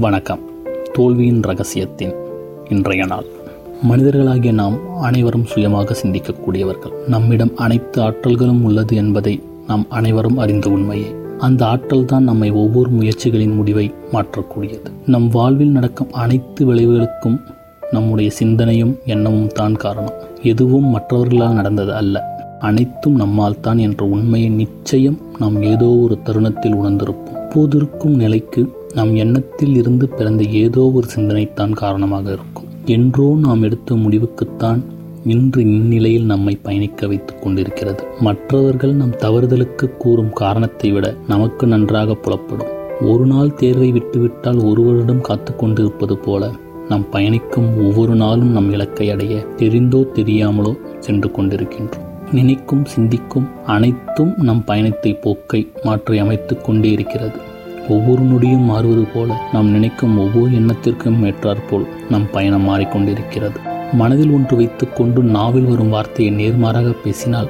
வணக்கம். தோல்வியின் ரகசியத்தின் இன்றைய நாள். மனிதர்களாகிய நாம் அனைவரும் சுயமாக சிந்திக்கக்கூடியவர்கள். நம்மிடம் அனைத்து ஆற்றல்களும் உள்ளது என்பதை நாம் அனைவரும் அறிந்த உண்மையே. அந்த ஆற்றல் தான் நம்மை ஒவ்வொரு முயற்சிகளின் முடிவை மாற்றக்கூடியது. நம் வாழ்வில் நடக்கும் அனைத்து விளைவுகளுக்கும் நம்முடைய சிந்தனையும் எண்ணமும் தான் காரணம். எதுவும் மற்றவர்களால் நடந்தது அல்ல. அனைத்தும் நம்மால் தான் என்ற உண்மையை நிச்சயம் நாம் ஏதோ ஒரு தருணத்தில் உணர்ந்திருப்போம். போதிருக்கும் நிலைக்கு நம் எண்ணத்தில் இருந்து பிறந்த ஏதோ ஒரு சிந்தனைத்தான் காரணமாக இருக்கும். என்றோ நாம் எடுத்த முடிவுக்குத்தான் இன்று இந்நிலையில் நம்மை பயணிக்க வைத்துக் கொண்டிருக்கிறது. மற்றவர்கள் நம் தவறுதலுக்கு கூறும் காரணத்தை விட நமக்கு நன்றாக புலப்படும். ஒரு நாள் தேர்வை விட்டுவிட்டால் ஒரு வருடம் காத்து கொண்டிருப்பது போல நாம் பயணிக்கும் ஒவ்வொரு நாளும் நம் இலக்கை அடைய தெரிந்தோ தெரியாமலோ சென்று கொண்டிருக்கின்றோம். நினைக்கும் சிந்திக்கும் அனைத்தும் நம் பயணத்தை போக்கை மாற்றி அமைத்துக் கொண்டே இருக்கிறது. ஒவ்வொரு நொடியும் மாறுவது போல நாம் நினைக்கும் ஒவ்வொரு எண்ணத்திற்கும் ஏற்றாற்போல் நம் பயணம் மாறிக்கொண்டிருக்கிறது. மனதில் ஒன்று வைத்துக்கொண்டு நாவில் வரும் வார்த்தையை நேர்மாறாக பேசினால்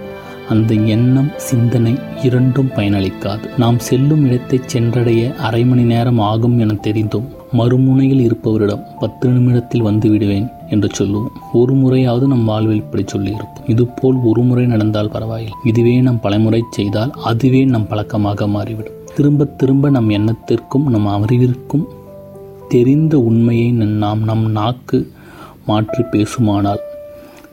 அந்த எண்ணம் சிந்தனை இரண்டும் பயனளிக்காது. நாம் செல்லும் இடத்தை சென்றடைய அரை மணி நேரம் ஆகும் என தெரிந்தும் மறுமுனையில் இருப்பவரிடம் பத்து நிமிடத்தில் வந்து விடுவேன் என்று சொல்லுவோம். ஒரு முறையாவது நம் வாழ்வில் இப்படி சொல்லியிருப்போம். இதுபோல் ஒரு முறை நடந்தால் பரவாயில்லை. இதுவே நம் பலமுறை செய்தால் அதுவே நம் பழக்கமாக மாறிவிடும். திரும்ப திரும்ப நம் எண்ணத்திற்கும் நம் அறிவிற்கும் தெரிந்த உண்மையை நாம் நம் நாக்கு மாற்றி பேசுமானால்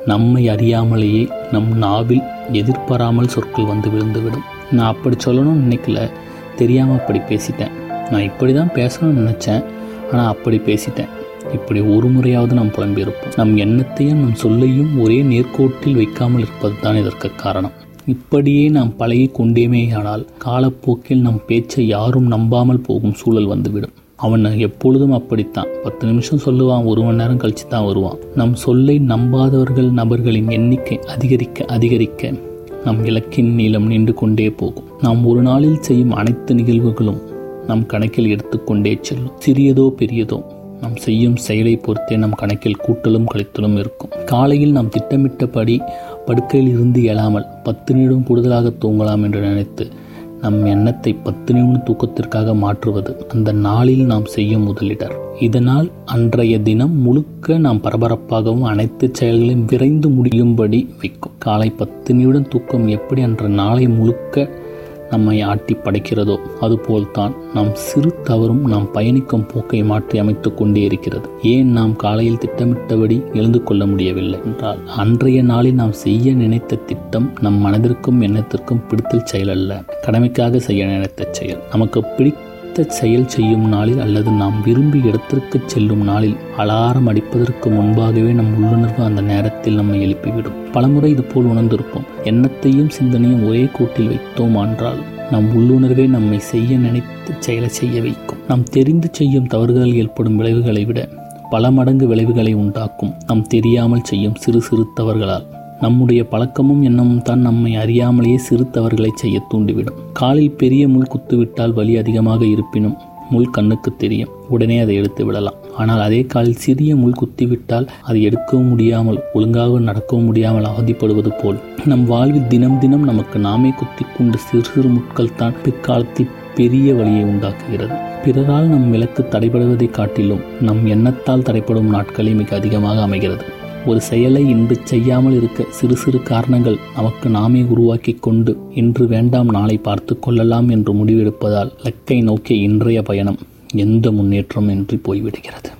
நம்மை அறியாமலேயே நம் நாவில் எதிர்பாராமல் சொற்கள் வந்து விழுந்துவிடும். நான் அப்படி சொல்லணும்னு நினைக்கல. தெரியாமல் அப்படி பேசிட்டேன். நான் இப்படி தான் பேசணும்னு நினச்சேன். ஆனால் அப்படி பேசிட்டேன். இப்படி ஒரு முறையாவது நாம் புலம்பியிருப்போம். நம் எண்ணத்தையும் நம் சொல்லையும் ஒரே நேர்கோட்டில் வைக்காமல் இருப்பது தான் இதற்கு காரணம். இப்படியே நாம் பழகி கொண்டேமேயானால் காலப்போக்கில் நம் பேச்சை யாரும் நம்பாமல் போகும் சூழல் வந்துவிடும். அவன் எப்பொழுதும் அப்படித்தான். பத்து நிமிஷம் சொல்லுவான் ஒரு மணி நேரம் கழிச்சு தான் வருவான். நம் சொல்லை நம்பாதவர்கள் நபர்களின் எண்ணிக்கை அதிகரிக்க அதிகரிக்க நம் இலக்கின் நீளம் நின்று கொண்டே போகும். நாம் ஒரு நாளில் செய்யும் அனைத்து நிகழ்வுகளும் நம் கணக்கில் எடுத்துக்கொண்டே செல்லும். சிறியதோ பெரியதோ நாம் செய்யும் செயலை பொறுத்தே நம் கணக்கில் கூட்டலும் கழித்தலும் இருக்கும். காலையில் நாம் திட்டமிட்டபடி படுக்கையில் இருந்து எழாமல் பத்து நிமிடம் கூடுதலாக தூங்கலாம் என்று நினைத்து நம் எண்ணத்தை பத்து நிமிட தூக்கத்திற்காக மாற்றுவது அந்த நாளில் நாம் செய்யும் முதலிடர். இதனால் அன்றைய தினம் முழுக்க நாம் பரபரப்பாகவும் அனைத்து செயல்களையும் விரைந்து முடியும்படி வைக்கும். காலை பத்து நிமிடம் தூக்கம் எப்படி அன்ற நாளை முழுக்க நம்மை ஆட்டி படைக்கிறதோ அதுபோல்தான் நாம் சிறு தவறும் நாம் பயணிக்கும் போக்கை மாற்றி அமைத்துக் கொண்டே இருக்கிறது. ஏன் நாம் காலையில் திட்டமிட்டபடி எழுந்து கொள்ள முடியவில்லை என்றால் அன்றைய நாளில் நாம் செய்ய நினைத்த திட்டம் நம் மனதிற்கும் எண்ணத்திற்கும் பிடித்தல் செயல் அல்ல. கடமைக்காக செய்ய நினைத்த செயல். நமக்கு பிடி பிடித்த செயல் செய்யும் நாளில் அல்லது நாம் விரும்பி இடத்திற்கு செல்லும் நாளில் அலாரம் அடிப்பதற்கு முன்பாகவே நம் உள்ளுணர்வு அந்த நேரத்தில் நம்மை எழுப்பிவிடும். பலமுறை இது போல் உணர்ந்திருப்போம். எண்ணத்தையும் சிந்தனையும் ஒரே கூட்டில் வைத்தோம் என்றால் நம் உள்ளுணர்வே நம்மை செய்ய நினைத்து செயலை செய்ய வைக்கும். நாம் தெரிந்து செய்யும் தவறுகள் ஏற்படும் விளைவுகளை விட பல மடங்கு விளைவுகளை உண்டாக்கும். நாம் தெரியாமல் செய்யும் சிறு சிறு தவறுகளால் நம்முடைய பழக்கமும் எண்ணமும் தான் நம்மை அறியாமலேயே சிறுத்தவர்களை செய்ய தூண்டிவிடும். காலில் பெரிய முள் குத்துவிட்டால் வலி அதிகமாக இருப்பினும் முள் கண்ணுக்கு தெரியும். உடனே அதை எடுத்து விடலாம். ஆனால் அதே காலில் சிறிய முள் குத்திவிட்டால் அதை எடுக்கவும் முடியாமல் ஒழுங்காக நடக்கவும் முடியாமல் அவதிப்படுவது போல். நம் வாழ்வில் தினம் தினம் நமக்கு நாமே குத்தி கொண்டு சிறு சிறு முட்கள் தான் பிற்காலத்தில் பெரிய வழியை உண்டாக்குகிறது. பிறரால் நம் விளக்கு தடைபடுவதை காட்டிலும் நம் எண்ணத்தால் தடைப்படும் நாட்களே மிக அதிகமாக அமைகிறது. ஒரு செயலை இன்று செய்யாமல் இருக்க சிறு சிறு காரணங்கள் நமக்கு நாமே உருவாக்கி கொண்டு இன்று வேண்டாம் நாளை பார்த்து கொள்ளலாம் என்று முடிவெடுப்பதால் லக்கை நோக்கிய இன்றைய பயணம் எந்த முன்னேற்றம் இன்றி போய்விடுகிறது.